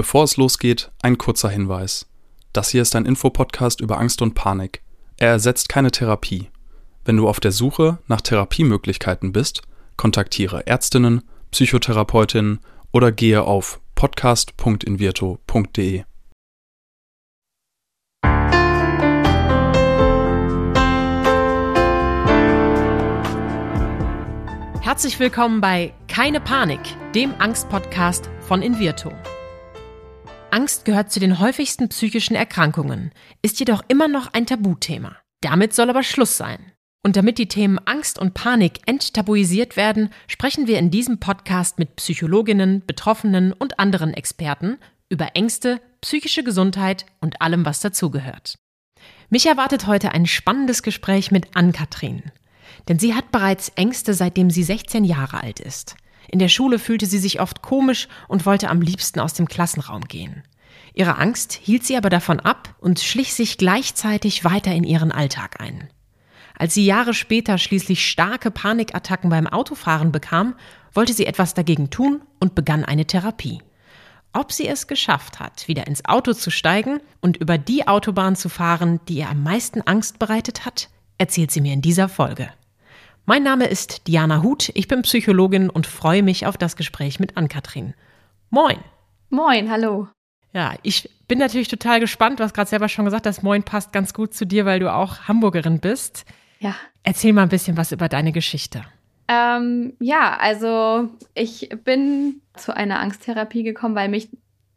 Bevor es losgeht, ein kurzer Hinweis. Das hier ist ein Infopodcast über Angst und Panik. Er ersetzt keine Therapie. Wenn du auf der Suche nach Therapiemöglichkeiten bist, kontaktiere Ärztinnen, Psychotherapeutinnen oder gehe auf podcast.invirto.de. Herzlich willkommen bei Keine Panik, dem Angstpodcast von Invirto. Angst gehört zu den häufigsten psychischen Erkrankungen, ist jedoch immer noch ein Tabuthema. Damit soll aber Schluss sein. Und damit die Themen Angst und Panik enttabuisiert werden, sprechen wir in diesem Podcast mit Psychologinnen, Betroffenen und anderen Experten über Ängste, psychische Gesundheit und allem, was dazugehört. Mich erwartet heute ein spannendes Gespräch mit Ann-Kathrin. Denn sie hat bereits Ängste, seitdem sie 16 Jahre alt ist. In der Schule fühlte sie sich oft komisch und wollte am liebsten aus dem Klassenraum gehen. Ihre Angst hielt sie aber davon ab und schlich sich gleichzeitig weiter in ihren Alltag ein. Als sie Jahre später schließlich starke Panikattacken beim Autofahren bekam, wollte sie etwas dagegen tun und begann eine Therapie. Ob sie es geschafft hat, wieder ins Auto zu steigen und über die Autobahn zu fahren, die ihr am meisten Angst bereitet hat, erzählt sie mir in dieser Folge. Mein Name ist Diana Huth, ich bin Psychologin und freue mich auf das Gespräch mit Ann-Kathrin. Moin. Moin, hallo. Ja, ich bin natürlich total gespannt. Du hast gerade selber schon gesagt, das Moin passt ganz gut zu dir, weil du auch Hamburgerin bist. Ja. Erzähl mal ein bisschen was über deine Geschichte. Ähm, ja, also ich bin zu einer Angsttherapie gekommen, weil mich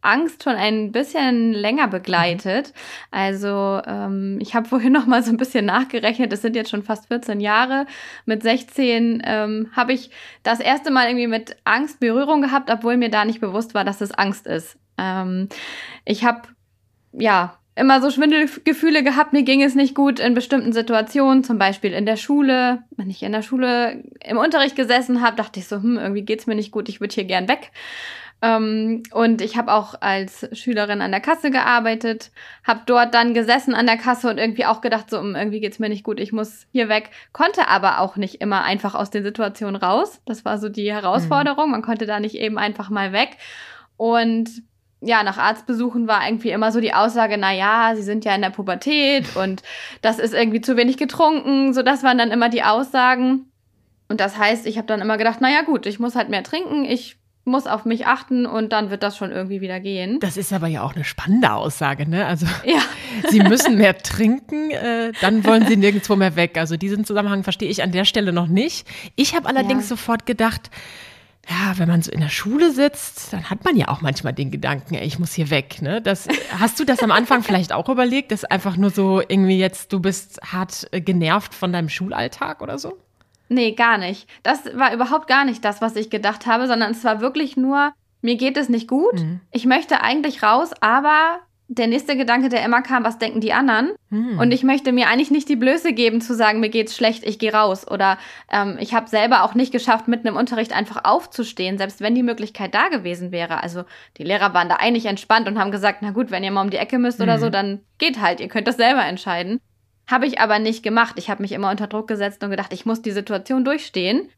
Angst schon ein bisschen länger begleitet. Also ähm, ich habe vorhin noch mal so ein bisschen nachgerechnet. Es sind jetzt schon fast 14 Jahre. Mit 16 ähm, habe ich das erste Mal irgendwie mit Angst Berührung gehabt, obwohl mir da nicht bewusst war, dass es Angst ist. Ähm, ich habe ja immer so Schwindelgefühle gehabt, mir ging es nicht gut in bestimmten Situationen, zum Beispiel in der Schule. Wenn ich in der Schule im Unterricht gesessen habe, dachte ich so, hm, irgendwie geht's mir nicht gut, ich würde hier gern weg. Ähm, und ich habe auch als Schülerin an der Kasse gearbeitet, habe dort dann gesessen an der Kasse und irgendwie auch gedacht, so hm, irgendwie geht's mir nicht gut, ich muss hier weg. Konnte aber auch nicht immer einfach aus den Situationen raus. Das war so die Herausforderung. Mhm. Man konnte da nicht eben einfach mal weg. Und ja, nach Arztbesuchen war irgendwie immer so die Aussage, na ja, sie sind ja in der Pubertät und das ist irgendwie zu wenig getrunken. So, das waren dann immer die Aussagen. Und das heißt, ich habe dann immer gedacht, na ja, gut, ich muss halt mehr trinken, ich muss auf mich achten und dann wird das schon irgendwie wieder gehen. Das ist aber ja auch eine spannende Aussage, ne? Also ja. Sie müssen mehr trinken, äh, dann wollen Sie nirgendwo mehr weg. Also diesen Zusammenhang verstehe ich an der Stelle noch nicht. Ich habe allerdings ja. sofort gedacht, ja, wenn man so in der Schule sitzt, dann hat man ja auch manchmal den Gedanken, ey, ich muss hier weg. Ne? Das, hast du das am Anfang vielleicht auch überlegt, dass einfach nur so irgendwie jetzt, du bist hart äh, genervt von deinem Schulalltag oder so? Nee, gar nicht. Das war überhaupt gar nicht das, was ich gedacht habe, sondern es war wirklich nur, mir geht es nicht gut. Mhm. Ich möchte eigentlich raus, aber der nächste Gedanke, der immer kam, was denken die anderen? Mhm. Und ich möchte mir eigentlich nicht die Blöße geben, zu sagen, mir geht's schlecht, ich gehe raus. Oder ähm, ich habe selber auch nicht geschafft, mitten im Unterricht einfach aufzustehen, selbst wenn die Möglichkeit da gewesen wäre. Also die Lehrer waren da eigentlich entspannt und haben gesagt, na gut, wenn ihr mal um die Ecke müsst mhm. oder so, dann geht halt, ihr könnt das selber entscheiden. Habe ich aber nicht gemacht. Ich habe mich immer unter Druck gesetzt und gedacht, ich muss die Situation durchstehen,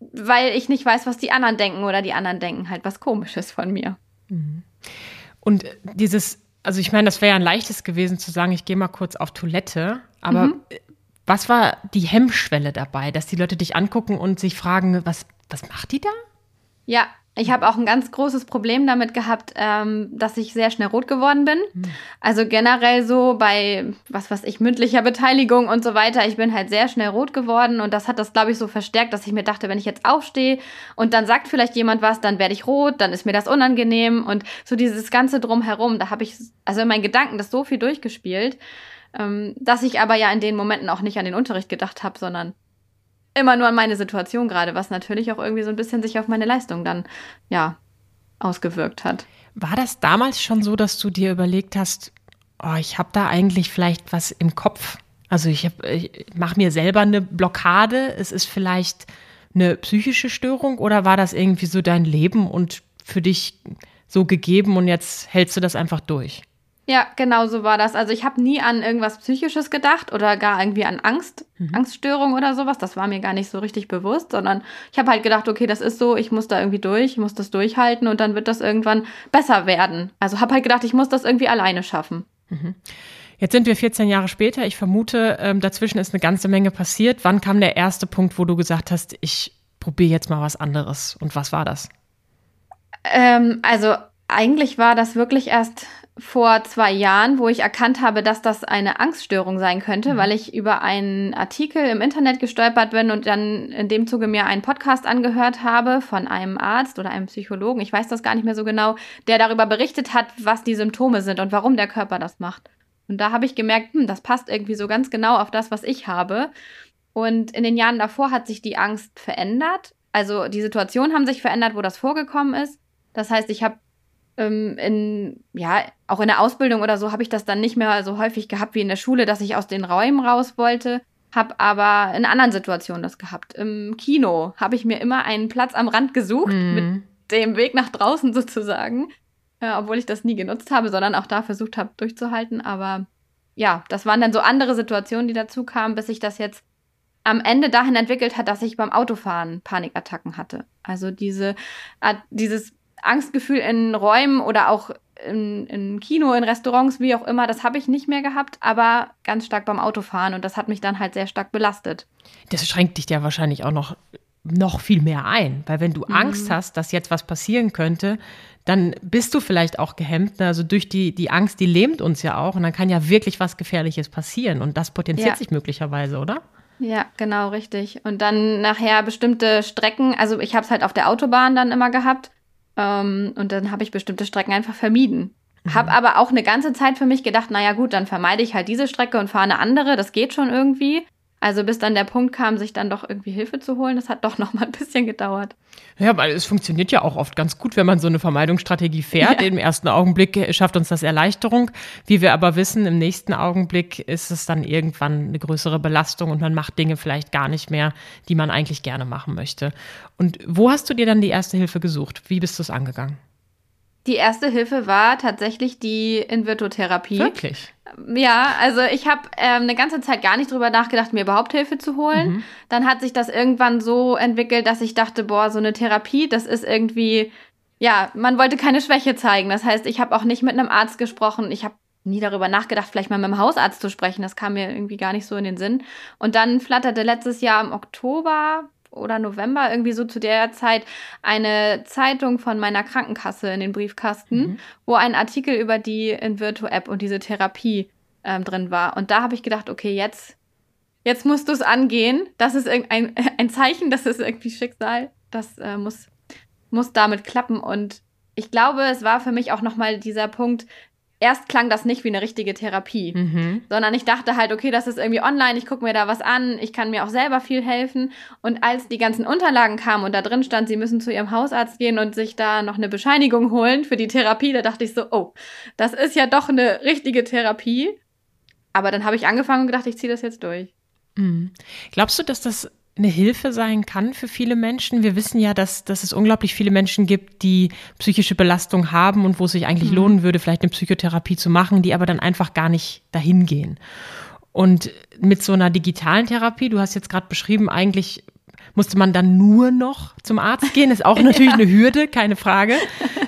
weil ich nicht weiß, was die anderen denken oder die anderen denken halt was Komisches von mir. Mhm. Und dieses, also ich meine, das wäre ja ein leichtes gewesen zu sagen, ich gehe mal kurz auf Toilette, aber mhm. was war die Hemmschwelle dabei, dass die Leute dich angucken und sich fragen, was, was macht die da? Ja, ich habe auch ein ganz großes Problem damit gehabt, ähm, dass ich sehr schnell rot geworden bin. Mhm. Also generell so bei, was weiß ich, mündlicher Beteiligung und so weiter. Ich bin halt sehr schnell rot geworden und das hat das, glaube ich, so verstärkt, dass ich mir dachte, wenn ich jetzt aufstehe und dann sagt vielleicht jemand was, dann werde ich rot, dann ist mir das unangenehm und so dieses ganze Drumherum, da habe ich, also in meinen Gedanken das so viel durchgespielt, ähm, dass ich aber ja in den Momenten auch nicht an den Unterricht gedacht habe, sondern immer nur an meine Situation gerade, was natürlich auch irgendwie so ein bisschen sich auf meine Leistung dann, ja, ausgewirkt hat. War das damals schon so, dass du dir überlegt hast, oh, ich habe da eigentlich vielleicht was im Kopf? Also ich, ich mache mir selber eine Blockade, es ist vielleicht eine psychische Störung oder war das irgendwie so dein Leben und für dich so gegeben und jetzt hältst du das einfach durch? Ja, genau so war das. Also ich habe nie an irgendwas Psychisches gedacht oder gar irgendwie an Angst, mhm. Angststörung oder sowas. Das war mir gar nicht so richtig bewusst, sondern ich habe halt gedacht, okay, das ist so, ich muss da irgendwie durch, ich muss das durchhalten und dann wird das irgendwann besser werden. Also habe halt gedacht, ich muss das irgendwie alleine schaffen. Mhm. Jetzt sind wir 14 Jahre später. Ich vermute, ähm, dazwischen ist eine ganze Menge passiert. Wann kam der erste Punkt, wo du gesagt hast, ich probiere jetzt mal was anderes? Und was war das? Ähm, also eigentlich war das wirklich erst vor zwei Jahren, wo ich erkannt habe, dass das eine Angststörung sein könnte, mhm. weil ich über einen Artikel im Internet gestolpert bin und dann in dem Zuge mir einen Podcast angehört habe von einem Arzt oder einem Psychologen, ich weiß das gar nicht mehr so genau, der darüber berichtet hat, was die Symptome sind und warum der Körper das macht. Und da habe ich gemerkt, hm, das passt irgendwie so ganz genau auf das, was ich habe. Und in den Jahren davor hat sich die Angst verändert. Also die Situationen haben sich verändert, wo das vorgekommen ist. Das heißt, ich habe ähm, in, ja, auch in der Ausbildung oder so habe ich das dann nicht mehr so häufig gehabt wie in der Schule, dass ich aus den Räumen raus wollte. Hab aber in anderen Situationen das gehabt. Im Kino habe ich mir immer einen Platz am Rand gesucht, mhm. mit dem Weg nach draußen sozusagen. Äh, obwohl ich das nie genutzt habe, sondern auch da versucht habe durchzuhalten. Aber ja, das waren dann so andere Situationen, die dazu kamen, bis sich das jetzt am Ende dahin entwickelt hat, dass ich beim Autofahren Panikattacken hatte. Also diese, dieses Angstgefühl in Räumen oder auch in, in Kino, in Restaurants, wie auch immer, das habe ich nicht mehr gehabt, aber ganz stark beim Autofahren und das hat mich dann halt sehr stark belastet. Das schränkt dich ja wahrscheinlich auch noch, noch viel mehr ein, weil wenn du mhm. Angst hast, dass jetzt was passieren könnte, dann bist du vielleicht auch gehemmt. Also durch die, die Angst, die lähmt uns ja auch und dann kann ja wirklich was Gefährliches passieren und das potenziert ja. sich möglicherweise, oder? Ja, genau, richtig. Und dann nachher bestimmte Strecken, also ich habe es halt auf der Autobahn dann immer gehabt, ähm, und dann habe ich bestimmte Strecken einfach vermieden. Mhm. Habe aber auch eine ganze Zeit für mich gedacht, naja gut, dann vermeide ich halt diese Strecke und fahre eine andere, das geht schon irgendwie. Also bis dann der Punkt kam, sich dann doch irgendwie Hilfe zu holen, das hat doch noch mal ein bisschen gedauert. Ja, weil es funktioniert ja auch oft ganz gut, wenn man so eine Vermeidungsstrategie fährt. Ja. Im ersten Augenblick schafft uns das Erleichterung. Wie wir aber wissen, im nächsten Augenblick ist es dann irgendwann eine größere Belastung und man macht Dinge vielleicht gar nicht mehr, die man eigentlich gerne machen möchte. Und wo hast du dir dann die erste Hilfe gesucht? Wie bist du es angegangen? Die erste Hilfe war tatsächlich die Invirtotherapie. Wirklich? Ja, also ich habe ähm, eine ganze Zeit gar nicht drüber nachgedacht, mir überhaupt Hilfe zu holen. Mhm. Dann hat sich das irgendwann so entwickelt, dass ich dachte, boah, so eine Therapie, das ist irgendwie, ja, man wollte keine Schwäche zeigen. Das heißt, ich habe auch nicht mit einem Arzt gesprochen. Ich habe nie darüber nachgedacht, vielleicht mal mit dem Hausarzt zu sprechen. Das kam mir irgendwie gar nicht so in den Sinn. Und dann flatterte letztes Jahr im Oktober, oder November, irgendwie so zu der Zeit, eine Zeitung von meiner Krankenkasse in den Briefkasten, mhm. wo ein Artikel über die Invirto-App und diese Therapie ähm, drin war. Und da habe ich gedacht, okay, jetzt, jetzt musst du es angehen. Das ist ein, ein Zeichen, das ist irgendwie Schicksal. Das äh, muss, muss damit klappen. Und ich glaube, es war für mich auch nochmal dieser Punkt, erst klang das nicht wie eine richtige Therapie, mhm. sondern ich dachte halt, okay, das ist irgendwie online, ich gucke mir da was an, ich kann mir auch selber viel helfen. Und als die ganzen Unterlagen kamen und da drin stand, sie müssen zu ihrem Hausarzt gehen und sich da noch eine Bescheinigung holen für die Therapie, da dachte ich so, oh, das ist ja doch eine richtige Therapie. Aber dann habe ich angefangen und gedacht, ich ziehe das jetzt durch. Mhm. Glaubst du, dass das eine Hilfe sein kann für viele Menschen. Wir wissen ja, dass, dass es unglaublich viele Menschen gibt, die psychische Belastung haben und wo es sich eigentlich mhm. lohnen würde, vielleicht eine Psychotherapie zu machen, die aber dann einfach gar nicht dahin gehen. Und mit so einer digitalen Therapie, du hast jetzt gerade beschrieben, eigentlich musste man dann nur noch zum Arzt gehen. Ist auch natürlich ja. eine Hürde, keine Frage.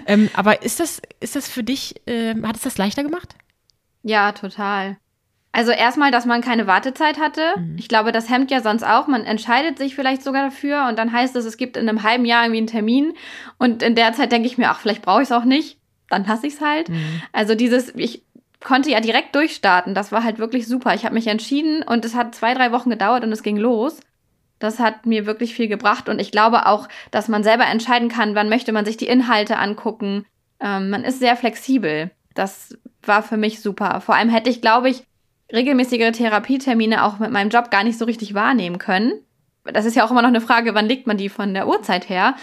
Ähm, aber ist das, ist das für dich, äh, hat es das leichter gemacht? Ja, total. Also erstmal, dass man keine Wartezeit hatte. Mhm. Ich glaube, das hemmt ja sonst auch. Man entscheidet sich vielleicht sogar dafür und dann heißt es, es gibt in einem halben Jahr irgendwie einen Termin. Und in der Zeit denke ich mir, ach, vielleicht brauche ich es auch nicht. Dann lasse ich es halt. Mhm. Also dieses, ich konnte ja direkt durchstarten. Das war halt wirklich super. Ich habe mich entschieden und es hat zwei, drei Wochen gedauert und es ging los. Das hat mir wirklich viel gebracht und ich glaube auch, dass man selber entscheiden kann, wann möchte man sich die Inhalte angucken. Ähm, man ist sehr flexibel. Das war für mich super. Vor allem hätte ich, glaube ich, regelmäßigere Therapietermine auch mit meinem Job gar nicht so richtig wahrnehmen können. Das ist ja auch immer noch eine Frage, wann legt man die von der Uhrzeit her?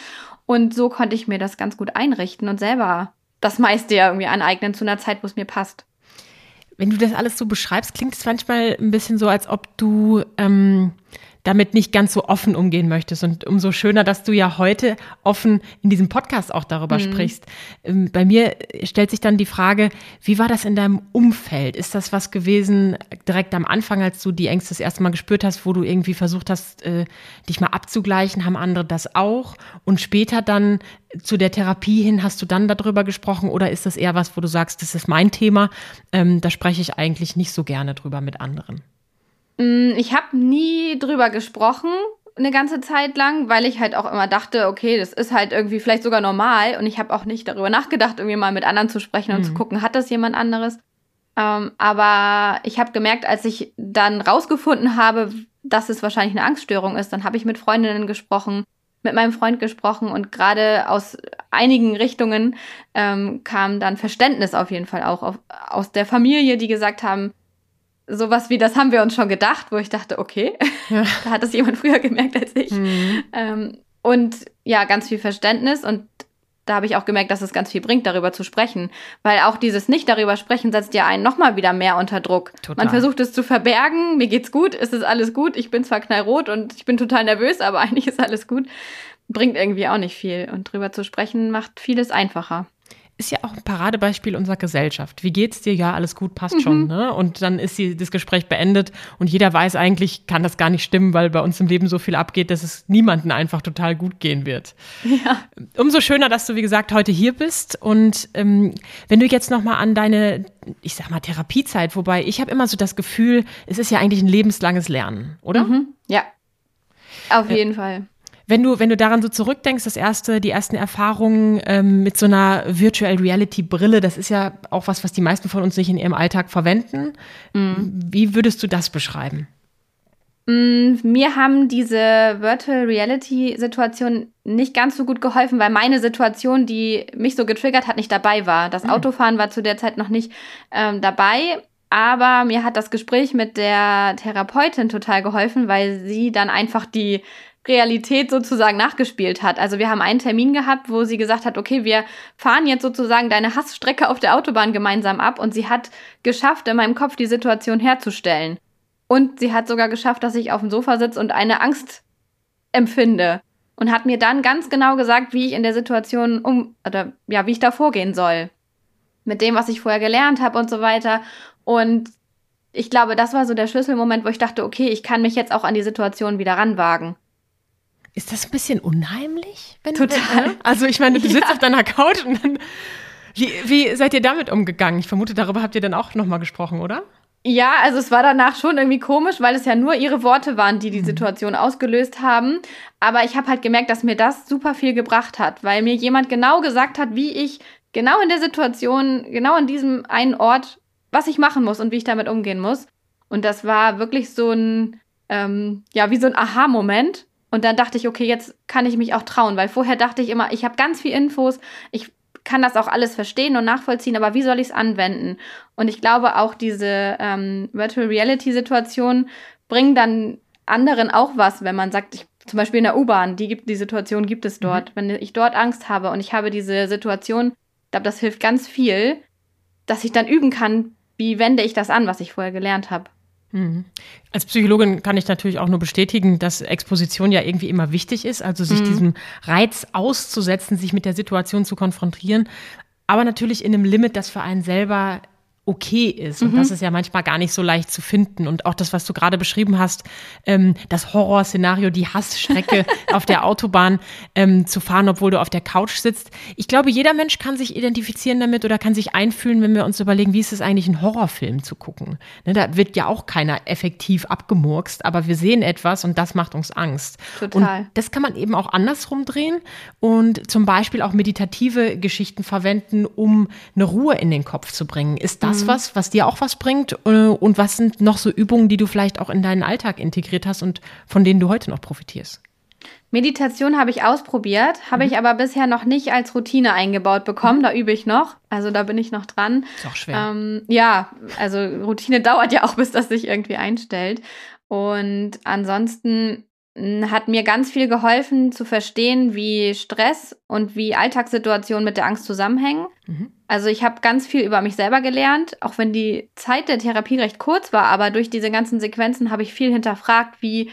Und so konnte ich mir das ganz gut einrichten und selber das meiste ja irgendwie aneignen zu einer Zeit, wo es mir passt. Wenn du das alles so beschreibst, klingt es manchmal ein bisschen so, als ob du ähm, damit nicht ganz so offen umgehen möchtest. Und umso schöner, dass du ja heute offen in diesem Podcast auch darüber mhm. sprichst. Ähm, bei mir stellt sich dann die Frage, wie war das in deinem Umfeld? Ist das was gewesen direkt am Anfang, als du die Ängste das erste Mal gespürt hast, wo du irgendwie versucht hast, äh, dich mal abzugleichen? Haben andere das auch? Und später dann zu der Therapie hin, hast du dann darüber gesprochen oder ist das eher was, wo du sagst, das ist mein Thema, ähm, da spreche ich eigentlich nicht so gerne drüber mit anderen? Mm, ich habe nie drüber gesprochen, eine ganze Zeit lang, weil ich halt auch immer dachte, okay, das ist halt irgendwie vielleicht sogar normal und ich habe auch nicht darüber nachgedacht, irgendwie mal mit anderen zu sprechen und mhm. zu gucken, hat das jemand anderes? Ähm, aber ich habe gemerkt, als ich dann rausgefunden habe, dass es wahrscheinlich eine Angststörung ist, dann habe ich mit Freundinnen gesprochen, mit meinem Freund gesprochen und gerade aus einigen Richtungen ähm, kam dann Verständnis auf jeden Fall auch auf, aus der Familie, die gesagt haben, sowas wie, das haben wir uns schon gedacht, wo ich dachte, okay, ja. da hat das jemand früher gemerkt als ich. Mhm. Ähm, und ja, ganz viel Verständnis und da habe ich auch gemerkt, dass es ganz viel bringt, darüber zu sprechen. Weil auch dieses Nicht darüber sprechen setzt ja einen nochmal wieder mehr unter Druck. Total. Man versucht es zu verbergen, mir geht's gut, es ist alles gut, ich bin zwar knallrot und ich bin total nervös, aber eigentlich ist alles gut. Bringt irgendwie auch nicht viel. Und drüber zu sprechen macht vieles einfacher ist ja auch ein Paradebeispiel unserer Gesellschaft. Wie geht's dir? Ja, alles gut, passt mhm. schon. Ne? Und dann ist die, das Gespräch beendet und jeder weiß eigentlich, kann das gar nicht stimmen, weil bei uns im Leben so viel abgeht, dass es niemandem einfach total gut gehen wird. Ja. Umso schöner, dass du, wie gesagt, heute hier bist. Und ähm, wenn du jetzt nochmal an deine, ich sag mal, Therapiezeit, wobei ich habe immer so das Gefühl, es ist ja eigentlich ein lebenslanges Lernen, oder? Mhm. Ja, auf jeden äh, Fall. Wenn du, wenn du daran so zurückdenkst, das erste, die ersten Erfahrungen ähm, mit so einer Virtual Reality Brille, das ist ja auch was, was die meisten von uns nicht in ihrem Alltag verwenden. Mhm. Wie würdest du das beschreiben? Mm, mir haben diese Virtual Reality Situationen nicht ganz so gut geholfen, weil meine Situation, die mich so getriggert hat, nicht dabei war. Das mhm. Autofahren war zu der Zeit noch nicht ähm, dabei. Aber mir hat das Gespräch mit der Therapeutin total geholfen, weil sie dann einfach die Realität sozusagen nachgespielt hat. Also wir haben einen Termin gehabt, wo sie gesagt hat, okay, wir fahren jetzt sozusagen deine Hassstrecke auf der Autobahn gemeinsam ab und sie hat geschafft, in meinem Kopf die Situation herzustellen. Und sie hat sogar geschafft, dass ich auf dem Sofa sitze und eine Angst empfinde und hat mir dann ganz genau gesagt, wie ich in der Situation um oder ja, wie ich da vorgehen soll. Mit dem, was ich vorher gelernt habe und so weiter. Und ich glaube, das war so der Schlüsselmoment, wo ich dachte, okay, ich kann mich jetzt auch an die Situation wieder ranwagen. Ist das ein bisschen unheimlich? Total. Du, also ich meine, du sitzt ja. auf deiner Couch und dann. Wie, wie seid ihr damit umgegangen? Ich vermute, darüber habt ihr dann auch nochmal gesprochen, oder? Ja, also es war danach schon irgendwie komisch, weil es ja nur ihre Worte waren, die die mhm. Situation ausgelöst haben. Aber ich habe halt gemerkt, dass mir das super viel gebracht hat, weil mir jemand genau gesagt hat, wie ich genau in der Situation, genau an diesem einen Ort, was ich machen muss und wie ich damit umgehen muss. Und das war wirklich so ein, ähm, ja, wie so ein Aha-Moment. Und dann dachte ich, okay, jetzt kann ich mich auch trauen, weil vorher dachte ich immer, ich habe ganz viel Infos, ich kann das auch alles verstehen und nachvollziehen, aber wie soll ich es anwenden? Und ich glaube auch diese ähm, Virtual Reality Situation bringen dann anderen auch was, wenn man sagt, ich, zum Beispiel in der U-Bahn, die gibt die Situation gibt es dort. Mhm. Wenn ich dort Angst habe und ich habe diese Situation, ich glaube, das hilft ganz viel, dass ich dann üben kann, wie wende ich das an, was ich vorher gelernt habe. Mhm. Als Psychologin kann ich natürlich auch nur bestätigen, dass Exposition ja irgendwie immer wichtig ist, also sich mhm. diesem Reiz auszusetzen, sich mit der Situation zu konfrontieren, aber natürlich in einem Limit, das für einen selber okay ist. Und mhm. das ist ja manchmal gar nicht so leicht zu finden. Und auch das, was du gerade beschrieben hast, ähm, das Horrorszenario, die Hassstrecke auf der Autobahn ähm, zu fahren, obwohl du auf der Couch sitzt. Ich glaube, jeder Mensch kann sich identifizieren damit oder kann sich einfühlen, wenn wir uns überlegen, wie ist es eigentlich, einen Horrorfilm zu gucken. Ne, da wird ja auch keiner effektiv abgemurkst, aber wir sehen etwas und das macht uns Angst. Total. Und das kann man eben auch andersrum drehen und zum Beispiel auch meditative Geschichten verwenden, um eine Ruhe in den Kopf zu bringen. Ist das das mhm. was, was dir auch was bringt? Äh, und was sind noch so Übungen, die du vielleicht auch in deinen Alltag integriert hast und von denen du heute noch profitierst? Meditation habe ich ausprobiert, habe mhm. ich aber bisher noch nicht als Routine eingebaut bekommen. Mhm. Da übe ich noch. Also da bin ich noch dran. Ist auch schwer. Ähm, ja, also Routine dauert ja auch, bis das sich irgendwie einstellt. Und ansonsten hat mir ganz viel geholfen zu verstehen, wie Stress und wie Alltagssituationen mit der Angst zusammenhängen. Mhm. Also ich habe ganz viel über mich selber gelernt, auch wenn die Zeit der Therapie recht kurz war, aber durch diese ganzen Sequenzen habe ich viel hinterfragt, wie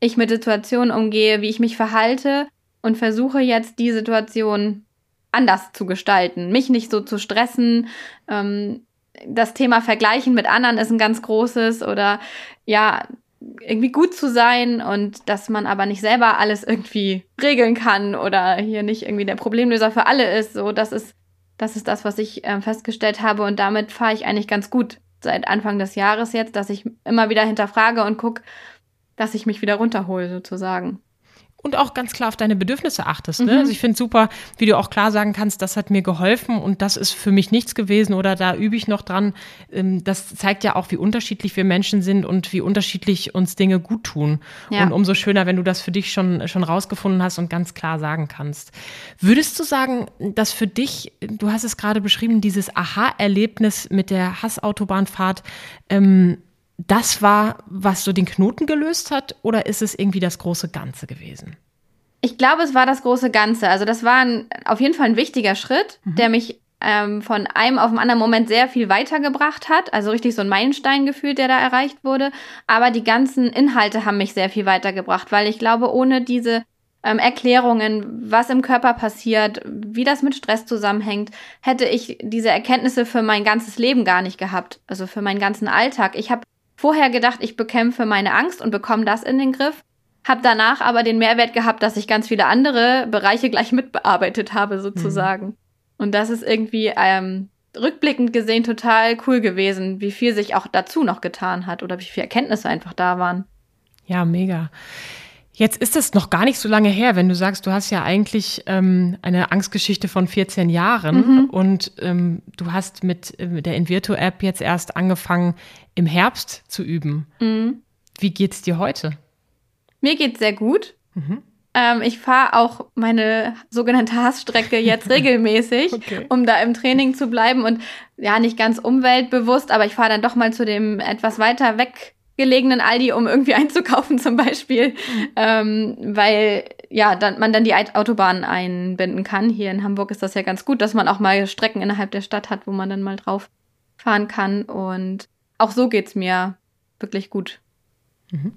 ich mit Situationen umgehe, wie ich mich verhalte und versuche jetzt die Situation anders zu gestalten, mich nicht so zu stressen. Ähm, das Thema Vergleichen mit anderen ist ein ganz großes oder ja, irgendwie gut zu sein und dass man aber nicht selber alles irgendwie regeln kann oder hier nicht irgendwie der Problemlöser für alle ist. So, das ist, das ist das, was ich äh, festgestellt habe und damit fahre ich eigentlich ganz gut seit Anfang des Jahres jetzt, dass ich immer wieder hinterfrage und gucke, dass ich mich wieder runterhole sozusagen und auch ganz klar auf deine Bedürfnisse achtest. Ne? Mhm. Also ich finde super, wie du auch klar sagen kannst, das hat mir geholfen und das ist für mich nichts gewesen oder da übe ich noch dran. Ähm, das zeigt ja auch, wie unterschiedlich wir Menschen sind und wie unterschiedlich uns Dinge gut tun. Ja. Und umso schöner, wenn du das für dich schon, schon rausgefunden hast und ganz klar sagen kannst. Würdest du sagen, dass für dich, du hast es gerade beschrieben, dieses Aha-Erlebnis mit der Hassautobahnfahrt, ähm, das war, was so den Knoten gelöst hat, oder ist es irgendwie das große Ganze gewesen? Ich glaube, es war das große Ganze. Also das war ein, auf jeden Fall ein wichtiger Schritt, mhm. der mich ähm, von einem auf den anderen Moment sehr viel weitergebracht hat. Also richtig so ein Meilenstein gefühlt, der da erreicht wurde. Aber die ganzen Inhalte haben mich sehr viel weitergebracht, weil ich glaube, ohne diese ähm, Erklärungen, was im Körper passiert, wie das mit Stress zusammenhängt, hätte ich diese Erkenntnisse für mein ganzes Leben gar nicht gehabt. Also für meinen ganzen Alltag. Ich habe vorher gedacht, ich bekämpfe meine Angst und bekomme das in den Griff. Hab danach aber den Mehrwert gehabt, dass ich ganz viele andere Bereiche gleich mitbearbeitet habe, sozusagen. Mhm. Und das ist irgendwie ähm, rückblickend gesehen total cool gewesen, wie viel sich auch dazu noch getan hat oder wie viele Erkenntnisse einfach da waren. Ja, mega. Jetzt ist es noch gar nicht so lange her, wenn du sagst, du hast ja eigentlich ähm, eine Angstgeschichte von 14 Jahren mhm. und ähm, du hast mit, äh, mit der Invirto-App jetzt erst angefangen, im Herbst zu üben. Mhm. Wie geht's dir heute? Mir geht's sehr gut. Mhm. Ähm, ich fahre auch meine sogenannte Hassstrecke jetzt regelmäßig, okay. um da im Training zu bleiben und ja, nicht ganz umweltbewusst, aber ich fahre dann doch mal zu dem etwas weiter weg gelegenen Aldi, um irgendwie einzukaufen zum Beispiel, ähm, weil ja dann, man dann die Autobahn einbinden kann. Hier in Hamburg ist das ja ganz gut, dass man auch mal Strecken innerhalb der Stadt hat, wo man dann mal drauf fahren kann. Und auch so geht es mir wirklich gut. Mhm.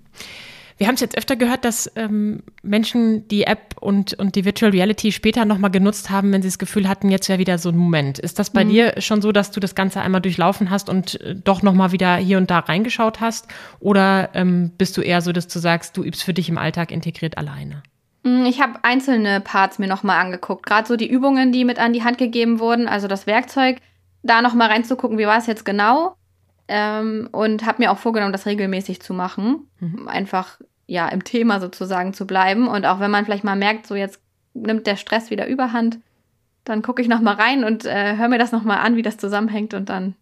Wir haben es jetzt öfter gehört, dass ähm, Menschen die App und, und die Virtual Reality später nochmal genutzt haben, wenn sie das Gefühl hatten, jetzt wäre wieder so ein Moment. Ist das bei mhm. dir schon so, dass du das Ganze einmal durchlaufen hast und äh, doch nochmal wieder hier und da reingeschaut hast? Oder ähm, bist du eher so, dass du sagst, du übst für dich im Alltag integriert alleine? Mm, ich habe einzelne Parts mir nochmal angeguckt. Gerade so die Übungen, die mit an die Hand gegeben wurden, also das Werkzeug, da nochmal reinzugucken, wie war es jetzt genau. Ähm, und habe mir auch vorgenommen, das regelmäßig zu machen. Mhm. Einfach ja im Thema sozusagen zu bleiben. Und auch wenn man vielleicht mal merkt, so jetzt nimmt der Stress wieder überhand, dann gucke ich nochmal rein und äh, höre mir das nochmal an, wie das zusammenhängt. Und dann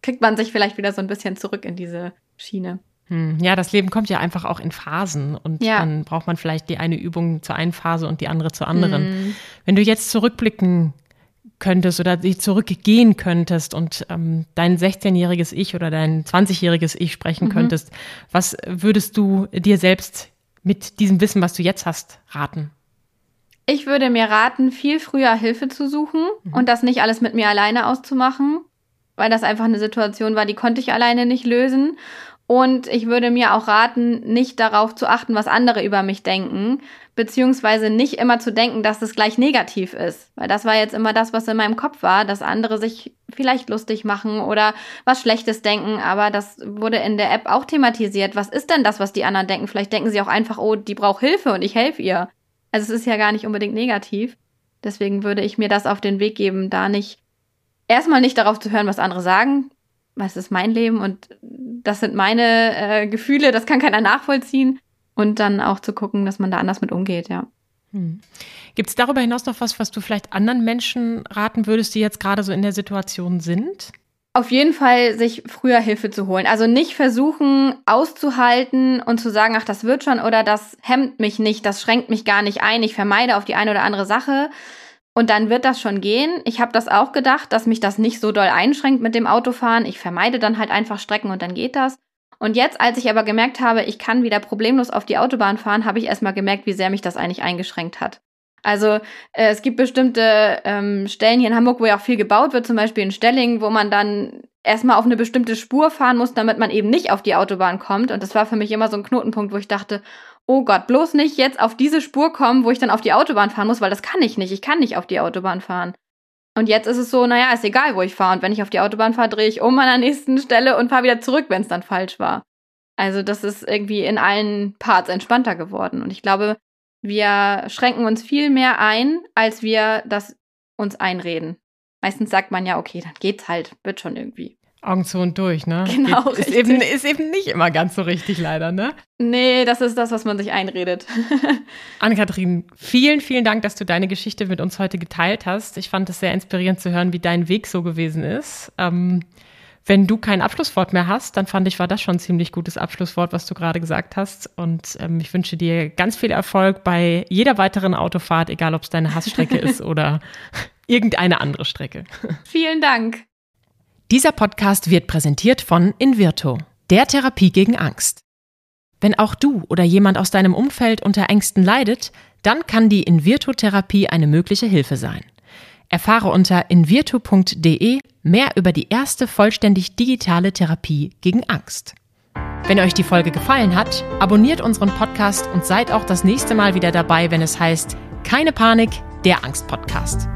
kriegt man sich vielleicht wieder so ein bisschen zurück in diese Schiene. Hm, ja, das Leben kommt ja einfach auch in Phasen und ja. dann braucht man vielleicht die eine Übung zur einen Phase und die andere zur anderen. Mhm. Wenn du jetzt zurückblicken könntest oder dich zurückgehen könntest und ähm, dein 16-jähriges Ich oder dein 20-jähriges Ich sprechen mhm. könntest, was würdest du dir selbst mit diesem Wissen, was du jetzt hast, raten? Ich würde mir raten, viel früher Hilfe zu suchen mhm. und das nicht alles mit mir alleine auszumachen, weil das einfach eine Situation war, die konnte ich alleine nicht lösen. Und ich würde mir auch raten, nicht darauf zu achten, was andere über mich denken, beziehungsweise nicht immer zu denken, dass es gleich negativ ist. Weil das war jetzt immer das, was in meinem Kopf war, dass andere sich vielleicht lustig machen oder was Schlechtes denken, aber das wurde in der App auch thematisiert. Was ist denn das, was die anderen denken? Vielleicht denken sie auch einfach, oh, die braucht Hilfe und ich helfe ihr. Also es ist ja gar nicht unbedingt negativ. Deswegen würde ich mir das auf den Weg geben, da nicht erstmal nicht darauf zu hören, was andere sagen. Was ist mein Leben und das sind meine äh, Gefühle, das kann keiner nachvollziehen und dann auch zu gucken, dass man da anders mit umgeht, ja. Hm. Gibt es darüber hinaus noch was, was du vielleicht anderen Menschen raten würdest, die jetzt gerade so in der Situation sind? Auf jeden Fall sich früher Hilfe zu holen. Also nicht versuchen auszuhalten und zu sagen, ach, das wird schon oder das hemmt mich nicht, das schränkt mich gar nicht ein, ich vermeide auf die eine oder andere Sache und dann wird das schon gehen. Ich habe das auch gedacht, dass mich das nicht so doll einschränkt mit dem Autofahren. Ich vermeide dann halt einfach Strecken und dann geht das. Und jetzt, als ich aber gemerkt habe, ich kann wieder problemlos auf die Autobahn fahren, habe ich erstmal gemerkt, wie sehr mich das eigentlich eingeschränkt hat. Also äh, es gibt bestimmte ähm, Stellen hier in Hamburg, wo ja auch viel gebaut wird, zum Beispiel in Stellingen, wo man dann erstmal auf eine bestimmte Spur fahren muss, damit man eben nicht auf die Autobahn kommt. Und das war für mich immer so ein Knotenpunkt, wo ich dachte, oh Gott, bloß nicht jetzt auf diese Spur kommen, wo ich dann auf die Autobahn fahren muss, weil das kann ich nicht. Ich kann nicht auf die Autobahn fahren. Und jetzt ist es so, naja, ist egal, wo ich fahre. Und wenn ich auf die Autobahn fahre, drehe ich um an der nächsten Stelle und fahre wieder zurück, wenn es dann falsch war. Also das ist irgendwie in allen Parts entspannter geworden. Und ich glaube, wir schränken uns viel mehr ein, als wir das uns einreden. Meistens sagt man ja, okay, dann geht's halt, wird schon irgendwie. Augen zu und durch, ne? Genau. Ist eben, ist eben nicht immer ganz so richtig, leider, ne? Nee, das ist das, was man sich einredet. Anne-Kathrin, vielen, vielen Dank, dass du deine Geschichte mit uns heute geteilt hast. Ich fand es sehr inspirierend zu hören, wie dein Weg so gewesen ist. Ähm, wenn du kein Abschlusswort mehr hast, dann fand ich, war das schon ein ziemlich gutes Abschlusswort, was du gerade gesagt hast. Und ähm, ich wünsche dir ganz viel Erfolg bei jeder weiteren Autofahrt, egal ob es deine Hassstrecke ist oder irgendeine andere Strecke. Vielen Dank. Dieser Podcast wird präsentiert von Invirto, der Therapie gegen Angst. Wenn auch du oder jemand aus deinem Umfeld unter Ängsten leidet, dann kann die Invirto-Therapie eine mögliche Hilfe sein. Erfahre unter invirto.de mehr über die erste vollständig digitale Therapie gegen Angst. Wenn euch die Folge gefallen hat, abonniert unseren Podcast und seid auch das nächste Mal wieder dabei, wenn es heißt Keine Panik, der Angst-Podcast.